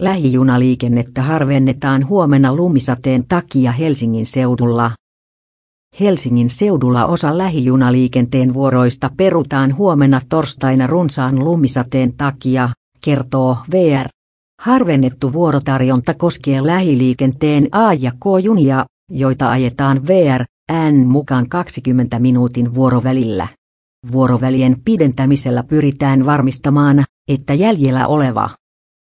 Lähijunaliikennettä harvennetaan huomenna lumisateen takia Helsingin seudulla. Helsingin seudulla osa lähijunaliikenteen vuoroista perutaan huomenna torstaina runsaan lumisateen takia, kertoo VR. Harvennettu vuorotarjonta koskee lähiliikenteen A- ja K-junia, joita ajetaan VR, N mukaan 20 minuutin vuorovälillä. Vuorovälien pidentämisellä pyritään varmistamaan, että jäljellä oleva